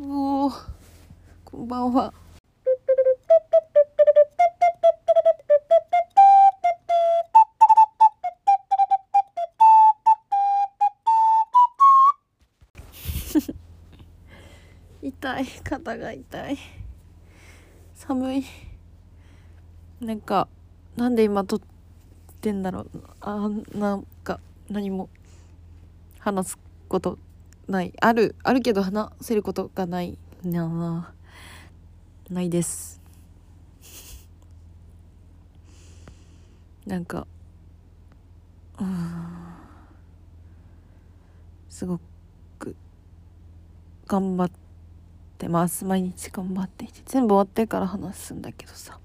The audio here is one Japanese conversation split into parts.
おおこんばんは。痛い肩が痛い。寒い。なんかなんで今撮ってんだろう。あなんか何も話すことない。あるあるけど話せることがない。なないです。なんかうん。すごく頑張ってます。毎日頑張っていて。全部終わってから話すんだけどさ。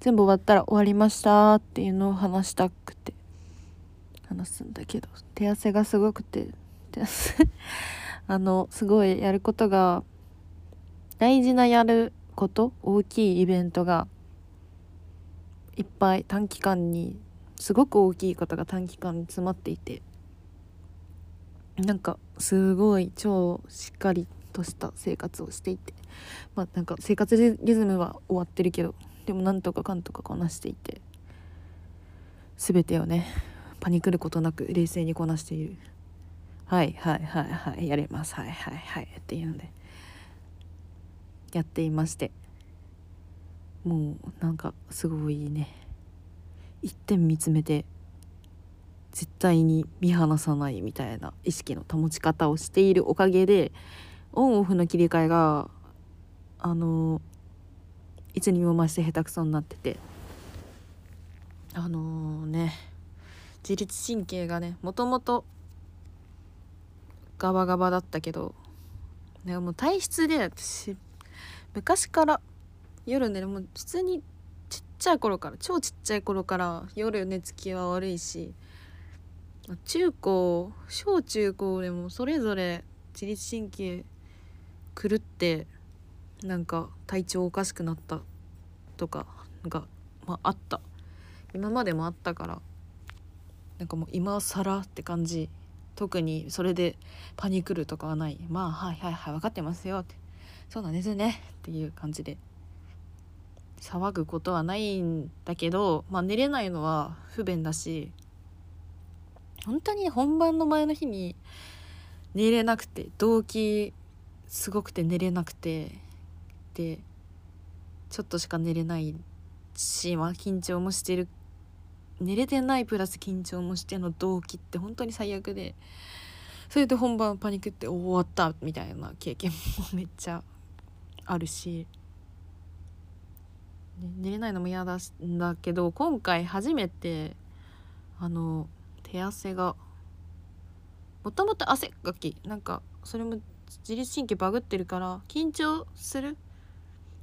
全部終わったら終わりましたっていうのを話したくて。話すんだけど。手汗がすごくて。あのすごいやることが大事なやること大きいイベントがいっぱい短期間にすごく大きいことが短期間に詰まっていてなんかすごい超しっかりとした生活をしていてまあなんか生活リズムは終わってるけどでもなんとかかんとかこなしていて全てをねパニクることなく冷静にこなしている。はいはいはいはいやれます。はいはいはいっていうので。やっていまして。もうなんかすごいね。一点見つめて絶対に見放さないみたいな意識の保ち方をしているおかげでオンオフの切り替えがあのいつにも増して下手くそになってて。あのー、ね自律神経がねもともとガバガバだったけど。でも体質で私昔から夜ねもう普通にちっちゃい頃から超ちっちゃい頃から夜寝つきは悪いし中高小中高でもそれぞれ自律神経狂ってなんか体調おかしくなったとかが、まあ、あった。今までもあったからなんかもう今更って感じ。特にそれでパニクるとかはない。まあはいはいはい分かってますよって。そうなんですねっていう感じで。騒ぐことはないんだけど、まあ、寝れないのは不便だし本当に本番の前の日に寝れなくて動機すごくて寝れなくてでちょっとしか寝れないし、まあ、緊張もしてる寝れてないプラス緊張もしての動機って本当に最悪でそれで本番パニックって終わったみたいな経験もめっちゃあるし、寝れないのも嫌だだけど今回初めてあの手汗がもともと汗っかきなんかそれも自律神経バグってるから緊張する？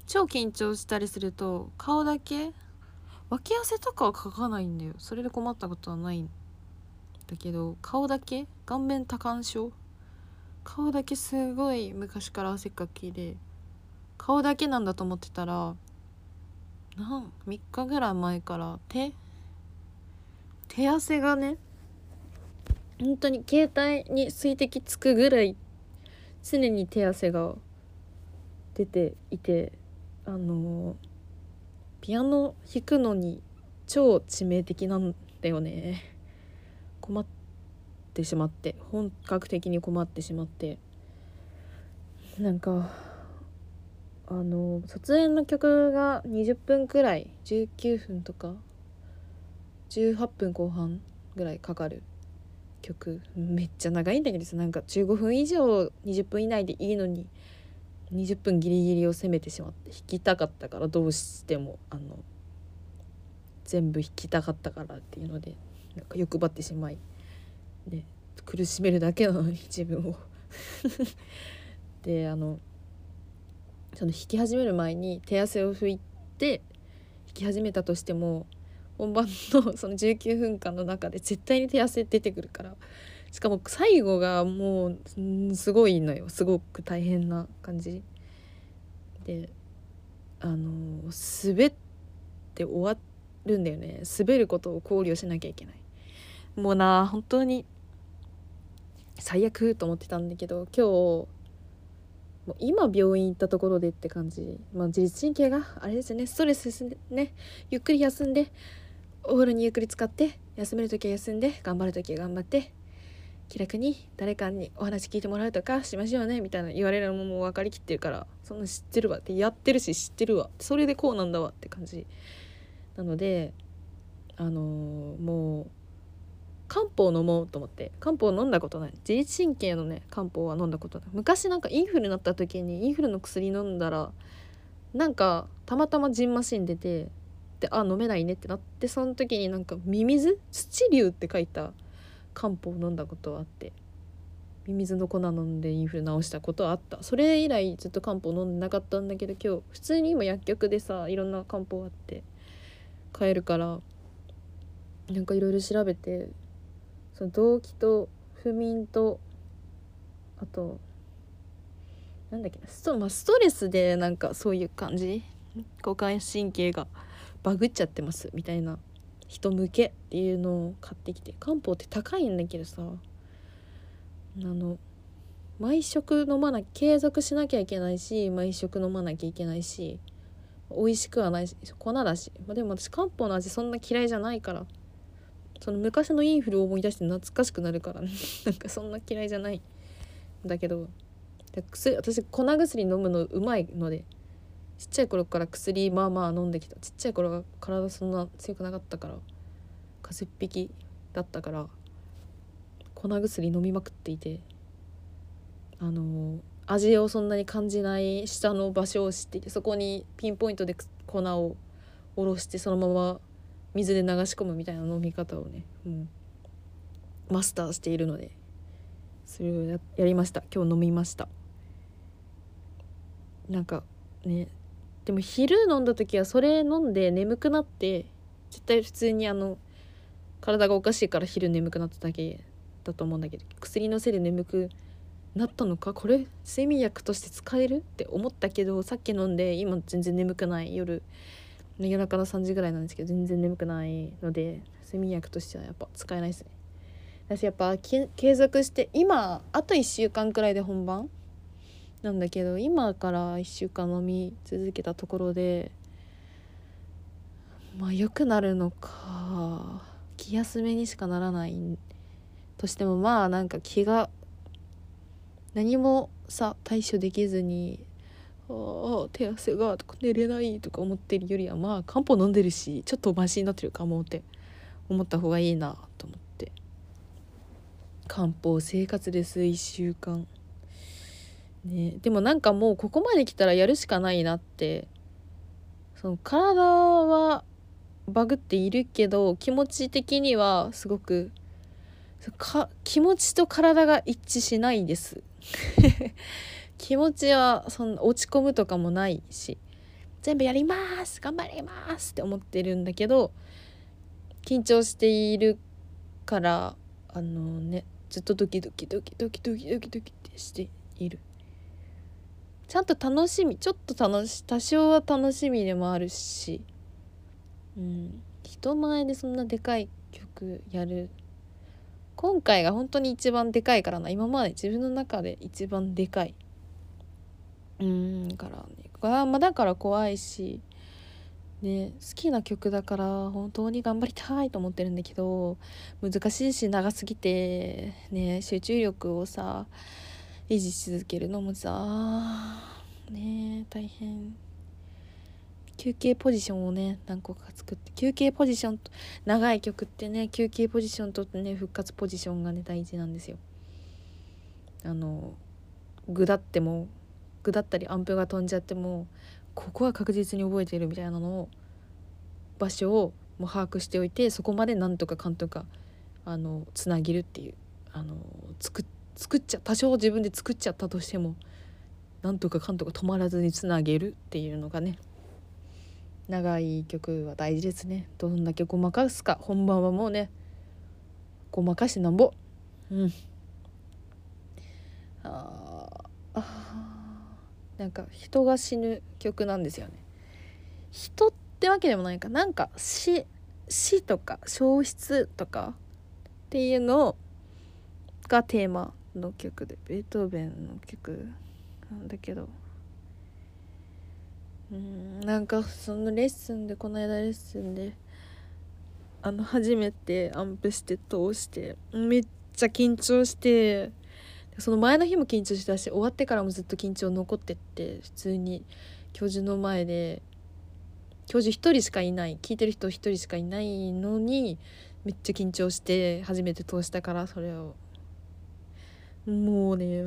超緊張したりすると顔だけ脇汗とかはかかないんだよ。それで困ったことはないんだけど顔だけ？顔面多汗症？顔だけすごい昔から汗かきで顔だけなんだと思ってたらなん3日ぐらい前から手手汗がね本当に携帯に水滴つくぐらい常に手汗が出ていてあのピアノ弾くのに超致命的なんだよね。困ってしまって。本格的に困ってしまって。なんかあの卒園の曲が20分くらい19分とか18分後半ぐらいかかる。曲めっちゃ長いんだけどさなんか15分以上20分以内でいいのに。20分ギリギリを攻めてしまって弾きたかったからどうしてもあの全部弾きたかったからっていうのでなんか欲張ってしまいで苦しめるだけなのに自分を。であのその弾き始める前に手汗を拭いて弾き始めたとしても本番のその19分間の中で絶対に手汗出てくるからしかも最後がもうすごいのよ。すごく大変な感じ。であの滑って終わるんだよね。滑ることを考慮しなきゃいけない。もうな本当に。最悪と思ってたんだけど今日もう今病院行ったところでって感じ、まあ、自律神経があれですよね。ストレス進んでね。ゆっくり休んでお風呂にゆっくり使って休める時は休んで頑張る時は頑張って気楽に誰かにお話聞いてもらうとかしましょうねみたいな言われるのも分かりきってるからそんな知ってるわ。ってやってるし知ってるわ。それでこうなんだわって感じ。なのであのー、もう漢方飲もうと思って漢方飲んだことない。自律神経のね漢方は飲んだことない。昔なんかインフルになった時にインフルの薬飲んだらなんかたまたまジンマシン出てであ飲めないねってなってその時になんかミミズ？土竜って書いた漢方飲んだことあってミミズの粉飲んでインフル治したことあった。それ以来ずっと漢方飲んでなかったんだけど今日普通に今薬局でさいろんな漢方あって買えるからなんかいろいろ調べてその動悸と不眠とあとなんだっけスト,、まあ、ストレスでなんかそういう感じ？交感神経がバグっちゃってますみたいな。人向けっていうのを買ってきて漢方って高いんだけどさ。あの毎食飲まな継続しなきゃいけないし毎食飲まなきゃいけないし美味しくはないし粉だし、まあ、でも私漢方の味そんな嫌いじゃないから。その昔のインフルを思い出して懐かしくなるから。ね なんかそんな嫌いじゃないんだけど。薬私粉薬飲むのうまいので。ちっちゃい頃から薬まあまあ飲んできた。ちっちゃい頃が体そんな強くなかったから。風邪っ引きだったから。粉薬飲みまくっていて。あの味をそんなに感じない下の場所を知っていて。そこにピンポイントで粉をおろしてそのまま水で流し込むみたいな飲み方をね、うん、マスターしているので。それをややりました。今日飲みました。なんかねでも昼飲んだ時はそれ飲んで眠くなって絶対普通にあの体がおかしいから昼眠くなっただけだと思うんだけど薬のせいで眠くなったのか？これ睡眠薬として使えるって思ったけどさっき飲んで今全然眠くない。夜夜中の3時ぐらいなんですけど全然眠くないので睡眠薬としてはやっぱ使えないですね。私やっぱ継続して今あと1週間くらいで本番なんだけど今から1週間飲み続けたところでまあ良くなるのか気休めにしかならない。としてもまあなんか気が何もさ対処できずにああ手汗がとか寝れないとか思ってるよりはまあ漢方飲んでるしちょっとマシになってるかもって思った方がいいなと思って。漢方生活です1週間。ね。でもなんかもうここまで来たらやるしかないなって。その体はバグっているけど気持ち的にはすごくか気持ちと体が一致しないです。気持ちはそんな落ち込むとかもないし。全部やります頑張りますって思ってるんだけど緊張しているからあのねずっとドキドキドキドキドキドキドキってしている。ちゃんと楽しみちょっと楽し多少は楽しみでもあるし。うん。人前でそんなでかい曲やる。今回が本当に一番でかいからな。今まで自分の中で一番でかい。うん。からね。あまだから怖いし。ね好きな曲だから本当に頑張りたいと思ってるんだけど難しいし長すぎてね集中力をさ維持し続けるのもさね大変。休憩ポジションをね何個か作って休憩ポジションと長い曲ってね休憩ポジションとね復活ポジションがね大事なんですよ。あの具だってもぐだったりアンプが飛んじゃってもここは確実に覚えてるみたいなのを場所をもう把握しておいてそこまでなんとかかんとかあのつなげるっていうあの作作っちゃ多少自分で作っちゃったとしてもなんとかかんとか止まらずにつなげるっていうのがね長い曲は大事ですね。どんだけごまかすか本番はもうねごまかしてなんぼ。うん。ああなんか人が死ぬ曲なんですよね。人ってわけでもないか。なんか死死とか消失とかっていうのがテーマ。の曲でベートーベンの曲。なんだけど。うんなんかそのレッスンでこの間レッスンであの初めてアンプして通してめっちゃ緊張してその前の日も緊張してたし終わってからもずっと緊張残ってって普通に教授の前で教授1人しかいない聞いてる人1人しかいないのにめっちゃ緊張して初めて通したからそれを。もうね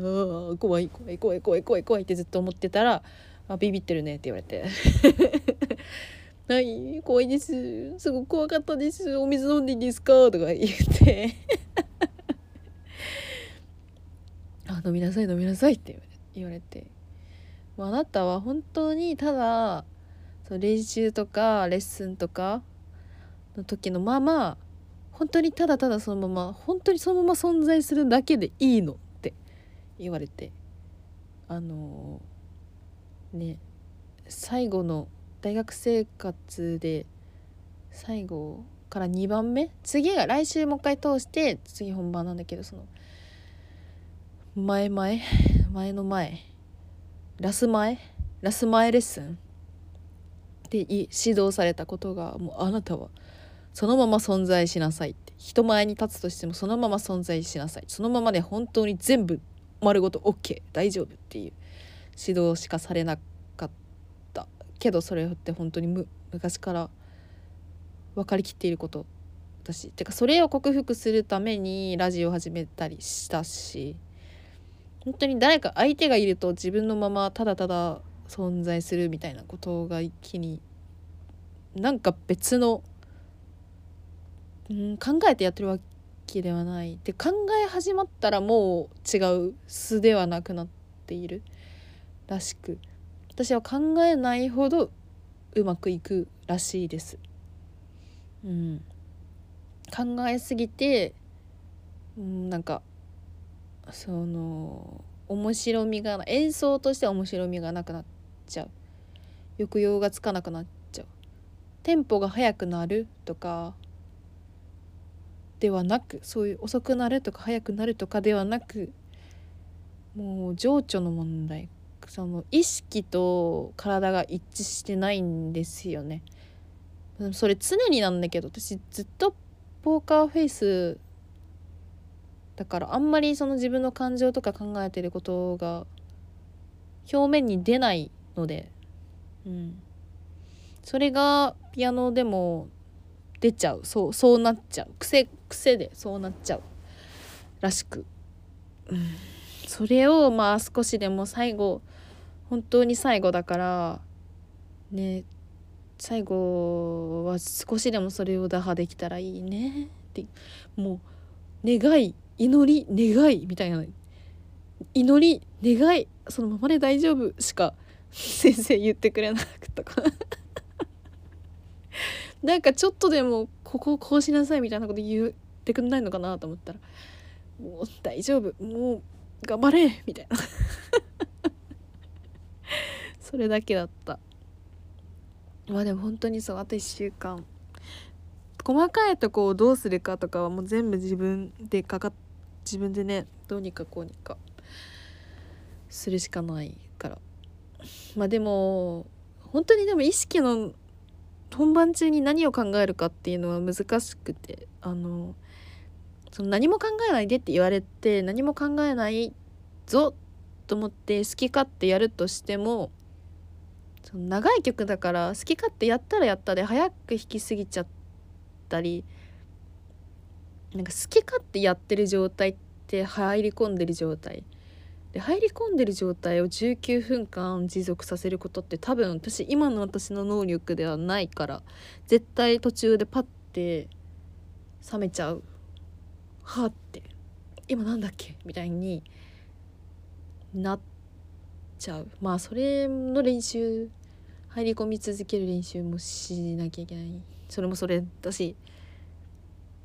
怖い怖い怖い怖い怖い怖いってずっと思ってたら「あビビってるね」って言われて「はい怖いです。すごく怖かったです。お水飲んでいいですか?」とか言って。あ飲みなさい飲みなさいって言われて。あなたは本当にただその練習とかレッスンとかの時のまま本当にただただそのまま本当にそのまま存在するだけでいいのって言われてあのね最後の大学生活で最後から2番目次が来週もう一回通して次本番なんだけどその前前前の前ラス前ラス前レッスンで指導されたことがもうあなたはそのまま存在しなさいって。人前に立つとしてもそのまま存在しなさい。そのままで本当に全部丸ごと OK 大丈夫っていう。指導しかされなかった。けどそれって本当にむ昔から分かりきっていること。だし。てかそれを克服するためにラジオを始めたりしたし。本当に誰か相手がいると自分のままただただ存在するみたいなことが一気になんか別の、うん、考えてやってるわけではないで考え始まったらもう違う素ではなくなっているらしく私は考えないほどうまくいくらしいです。うん、考えすぎて、うん、なんかその面白みが演奏として面白みがなくなっちゃう。抑揚がつかなくなっちゃう。テンポが速くなるとかではなくそういう遅くなるとか速くなるとかではなくもう情緒の問題。その意識と体が一致してないんですよね。それ常になんだけど私ずっとポーカーフェイスだからあんまりその自分の感情とか考えてることが表面に出ないので、うん、それがピアノでも出ちゃう。そうそうなっちゃう。癖癖でそうなっちゃうらしく、うん、それをまあ少しでも最後本当に最後だからね最後は少しでもそれを打破できたらいいね。ってもう願い祈り願いみたいな。祈り願いそのままで大丈夫しか先生言ってくれなかった。かなんかちょっとでもここをこうしなさいみたいなこと言ってくんないのかなと思ったらもう大丈夫もう頑張れみたいな。それだけだった。まあでも本当にそうあと1週間。細かいとこをどうするかとかはもう全部自分でかかっ自分でねどうにかこうにか。するしかないから。まあでも本当にでも意識の本番中に何を考えるかっていうのは難しくてあのその何も考えないでって言われて何も考えないぞと思って好き勝手やるとしてもその長い曲だから好き勝手やったらやったで早く弾きすぎちゃったりなんか好き勝手やってる状態って入り込んでる状態。で入り込んでる状態を19分間持続させることって多分私今の私の能力ではないから絶対途中でパッて冷めちゃう。はあって。今なんだっけ？みたいになっちゃう。まあそれの練習入り込み続ける練習もしなきゃいけない。それもそれだし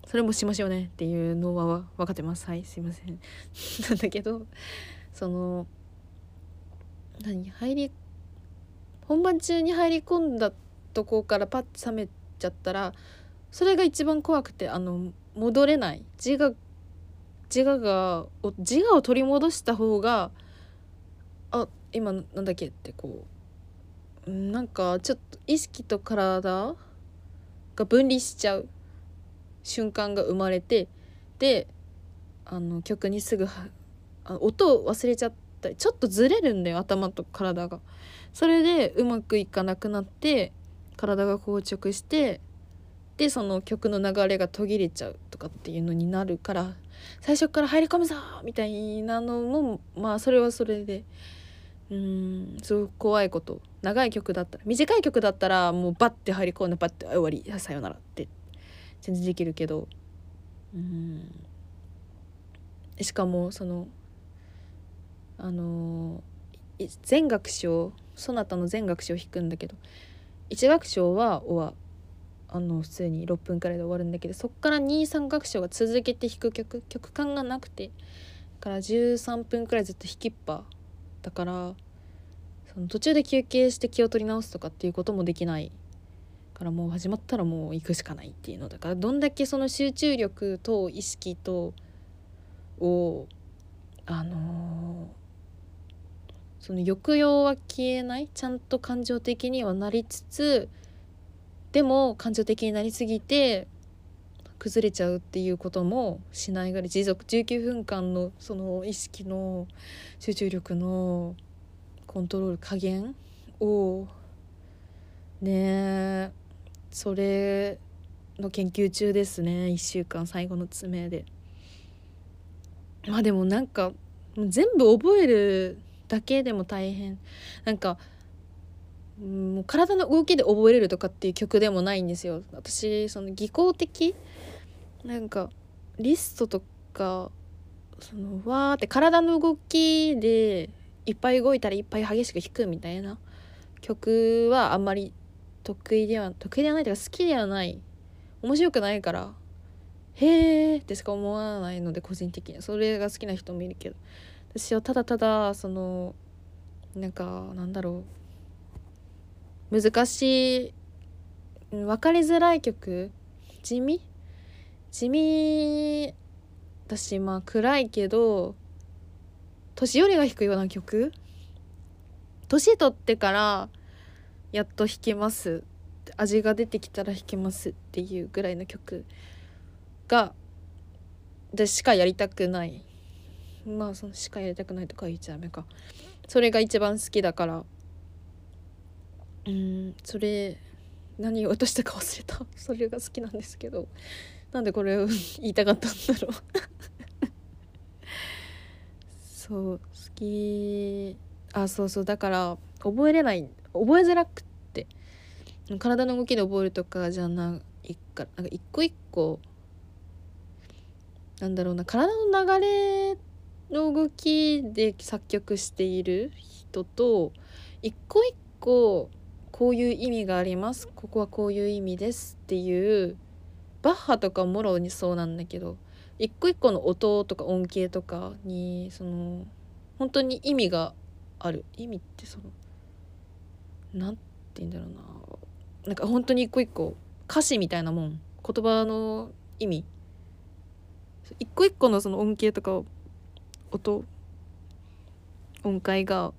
それもしましょうねっていうのは分かってます。はいすいません。なんだけどその何入り本番中に入り込んだとこからパッと冷めちゃったらそれが一番怖くてあの戻れない。自我自我が自我を取り戻した方があ今なんだっけってこうなんかちょっと意識と体が分離しちゃう瞬間が生まれてであの曲にすぐ音を忘れちゃった。りちょっとずれるんだよ頭と体が。それでうまくいかなくなって体が硬直してでその曲の流れが途切れちゃうとかっていうのになるから最初から入り込むぞみたいなのもまあそれはそれで。うんすごく怖いこと。長い曲だったら短い曲だったらもうバッて入り込んでバッて終わり。さよならって全然できるけど。うん。しかもそのあの全楽章そなたの全楽章を弾くんだけど1楽章は終わあの普通に6分くらいで終わるんだけどそっから23楽章が続けて弾く曲曲感がなくてだから13分くらいずっと弾きっぱだからその途中で休憩して気を取り直すとかっていうこともできないからもう始まったらもう行くしかないっていうのだからどんだけその集中力と意識とをあのー、その抑揚は消えないちゃんと感情的にはなりつつでも感情的になりすぎて崩れちゃうっていうこともしないぐらい持続19分間のその意識の集中力のコントロール加減をねそれの研究中ですね1週間最後の爪で。まあでもなんか全部覚えるだけでも大変。なんかもう体の動きで覚えれるとかっていう曲でもないんですよ。私その技巧的なんかリストとかそのわーって体の動きでいっぱい動いたらいっぱい激しく弾くみたいな曲はあんまり得意では得意ではないというか好きではない。面白くないからへえってしか思わないので個人的には。それが好きな人もいるけど。私はただただそのなんかなんだろう。難しい。分かりづらい曲。地味？地味だしまあ暗いけど年寄りが弾くような曲？年取ってからやっと弾けます。味が出てきたら弾けますっていうぐらいの曲がでしかやりたくない。まあそのしかやりたくないとか言っちゃダメか。それが一番好きだから。うんそれ何を渡したか忘れた。それが好きなんですけど。なんでこれを言いたかったんだろう。そう好き。あそうそうだから覚えれない覚えづらくって。体の動きで覚えるとかじゃないかなんか一個一個なんだろうな体の流れの動きで作曲している人と一個一個こういう意味があります。ここはこういう意味ですっていうバッハとかもろにそうなんだけど一個一個の音とか音形とかにその本当に意味がある。意味ってその何て言うんだろうな。なんか本当に一個一個歌詞みたいなもん。言葉の意味。一個一個のその音形とかを音？音階が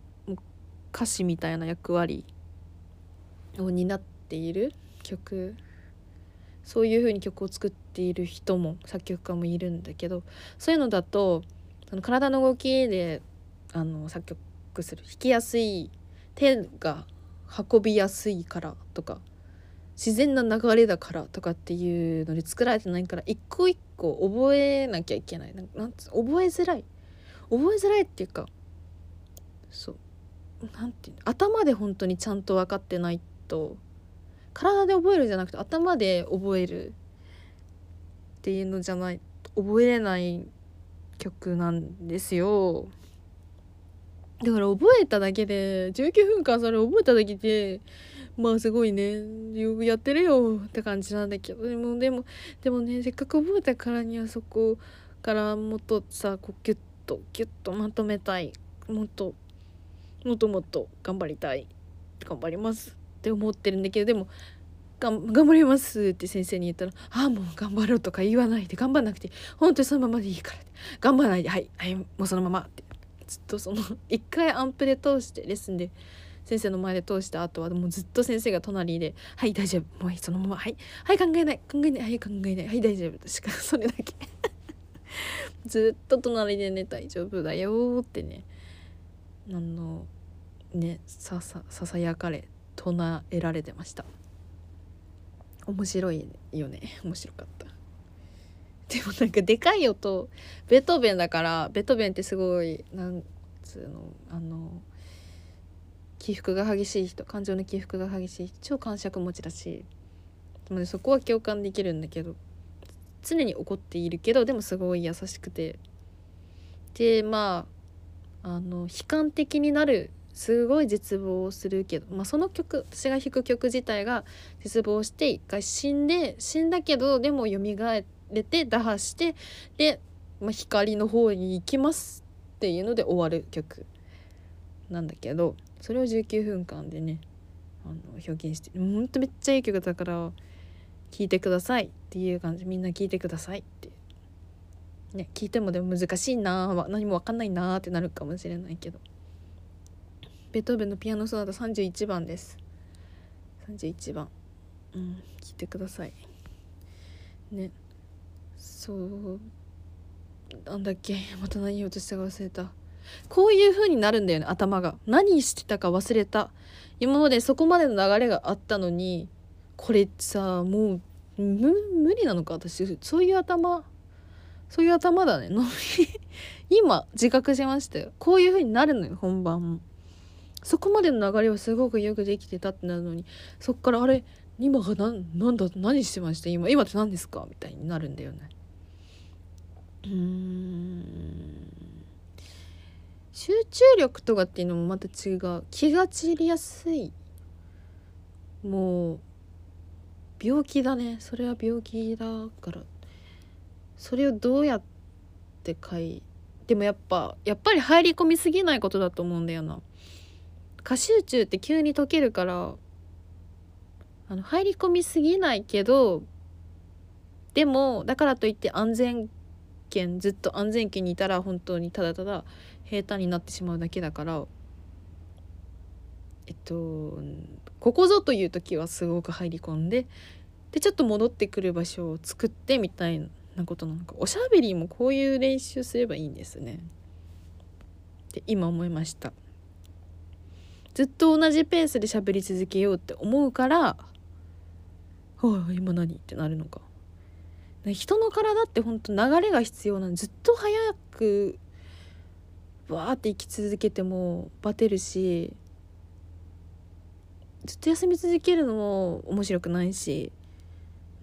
歌詞みたいな役割？を担っている曲？そういう風に曲を作っている人も作曲家もいるんだけどそういうのだとその体の動きであの作曲する弾きやすい手が運びやすいからとか自然な流れだからとかっていうので作られてないから一個一個覚えなきゃいけない。なんつ覚えづらい。覚えづらいっていうかそう。なんていう頭で本当にちゃんと分かってないと体で覚えるじゃなくて頭で覚えるっていうのじゃない覚えれない曲なんですよ。だから覚えただけで19分間それ覚えただけでまあすごいねよくやってるよって感じなんだけど。でもでもでもねせっかく覚えたからにはそこからもっとさこうギュッとギュッとまとめたいもっともっともっと頑張りたい頑張りますって思ってるんだけどでも頑張りますって先生に言ったら「ああもう頑張ろうとか言わないで頑張んなくて本当にそのままでいいから」頑張らないではいはいもうそのまま」って。ずっとその一回アンプで通してレッスンで先生の前で通した後はもうずっと先生が隣で「はい大丈夫。もうそのまま。はい。はい考えない。考えない。はい考えない。はい大丈夫」としかそれだけ。ずっと隣でね「大丈夫だよ」ってね。あのねささささやかれ唱えられてました。面白いよね。面白かった。でもなんかでかい音ベートーベンだからベートーベンってすごいなんつうのあの起伏が激しい人感情の起伏が激しい超感触持ちだしでも、ね、そこは共感できるんだけど。常に怒っているけどでもすごい優しくて。でまああの悲観的になるすごい絶望するけど、まあ、その曲私が弾く曲自体が絶望して一回死んで死んだけどでも蘇れて打破してで、まあ、光の方に行きますっていうので終わる曲なんだけどそれを19分間でねあの表現してほんとめっちゃいい曲だから聴いてくださいっていう感じ。みんな聴いてくださいって。ね聞いてもでも難しいな何も分かんないなってなるかもしれないけど。ベートーベンのピアノソナタ31番です。31番うん聞いてください。ね。そう。なんだっけ。また何言おうとしたか忘れた。こういう風になるんだよね頭が。何してたか忘れた。今までそこまでの流れがあったのにこれさもう無理なのか？私そういう頭そういう頭だね。今自覚しましたよ。こういう風になるのよ本番。もそこまでの流れはすごくよくできてたってなるのに。そっからあれ？今が何なんだ何してました？今今って何ですか？みたいになるんだよね。うん。集中力とかっていうのもまた違う。気が散りやすい。もう病気だね。それは病気だから。それをどうやって書いでもやっぱやっぱり入り込みすぎないことだと思うんだよな。過集中って急に解けるからあの入り込みすぎないけどでもだからといって安全圏ずっと安全圏にいたら本当にただただ平坦になってしまうだけだから。えっとここぞという時はすごく入り込んででちょっと戻ってくる場所を作ってみたいなことなのかおしゃべりもこういう練習すればいいんですねって今思いました。ずっと同じペースで喋り続けようって思うから「はあ今何?」ってなるのか。人の体ってほんと流れが必要なのずっと早くわーって生き続けてもバテるしずっと休み続けるのも面白くないし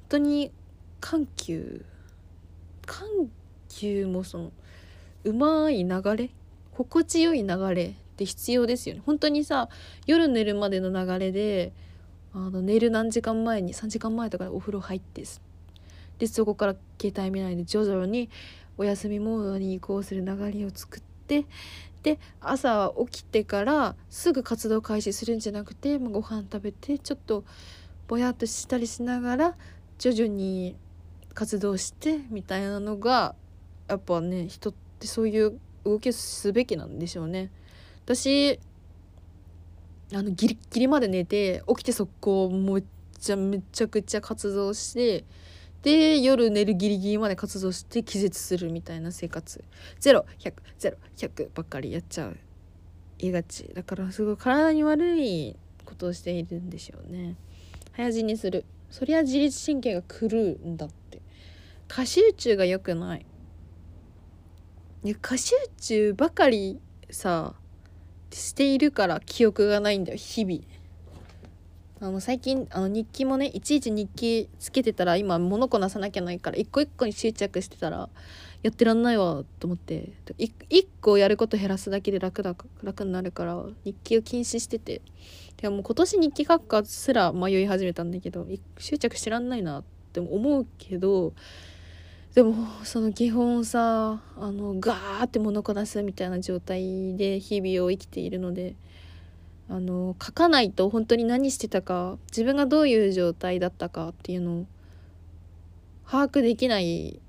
本当に緩急緩急もそのうまい流れ心地よい流れって必要ですよね。本当にさ夜寝るまでの流れであの寝る何時間前に3時間前とかでお風呂入ってでそこから携帯見ないで徐々にお休みモードに移行する流れを作ってで朝起きてからすぐ活動開始するんじゃなくて、まあ、ご飯食べてちょっとぼやっとしたりしながら徐々に活動してみたいなのがやっぱね人ってそういう動きをすべきなんでしょうね。私あのギリギリまで寝て起きて速攻めちゃめちゃくちゃ活動してで夜寝るギリギリまで活動して気絶するみたいな生活。0100100ばっかりやっちゃう。言いがち。だからすごい体に悪いことをしているんでしょうね。早死にする。そりゃ自律神経が狂うんだって。過集中が良くない。過集中ばかりさしているから記憶がないんだよ日々。あの最近あの日記もねいちいち日記つけてたら今物こなさなきゃないから一個一個に執着してたらやってらんないわと思って。一個やること減らすだけで楽だ楽になるから日記を禁止してて。でも今年日記書くかすら迷い始めたんだけど執着してらんないなって思うけどでもその基本さあのガーって物こなすみたいな状態で日々を生きているのであの書かないと本当に何してたか自分がどういう状態だったかっていうのを把握できない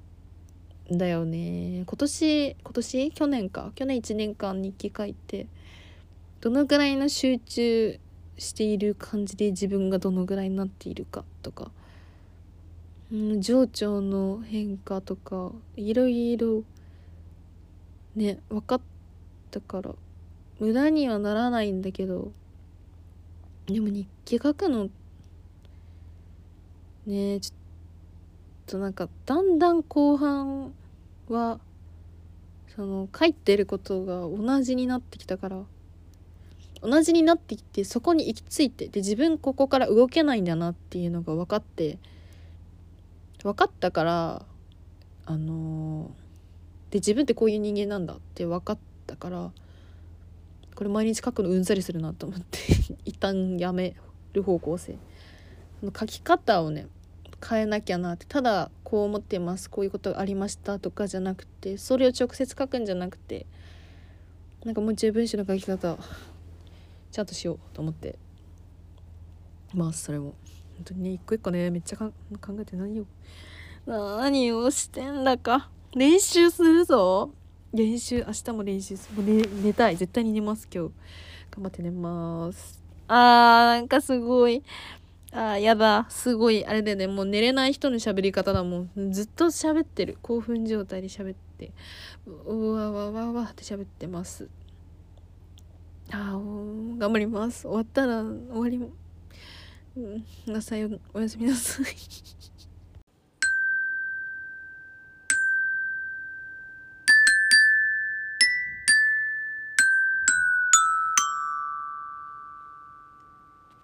んだよね。今年今年？去年か？去年1年間日記書いてどのぐらいの集中している感じで自分がどのぐらいになっているかとか、うん、情緒の変化とかいろいろね分かったから無駄にはならないんだけどでも日記書くのねえちょっとなんかだんだん後半はその書いてることが同じになってきたから同じになってきてそこに行き着いてで自分ここから動けないんだなっていうのが分かって分かったからあのー、で自分ってこういう人間なんだって分かったからこれ毎日書くのうんざりするなと思って 一旦やめる方向性。書き方をね変えなきゃなってただこう思ってますこういうことがありましたとかじゃなくてそれを直接書くんじゃなくてなんかもう一度文章の書き方ちゃんとしようと思ってまあそれも。本当にね一個一個ねめっちゃ考えて何を何をしてんだか。練習するぞ。練習明日も練習する。もう、ね、寝たい。絶対に寝ます今日。頑張って寝ます。あーなんかすごい。あーやだ。すごい。あれでね。もう寝れない人の喋り方だもん。ずっと喋ってる。興奮状態で喋って。うわわわわって喋ってます。あー頑張ります。終わったら終わり。うん。なさい。おやすみなさい。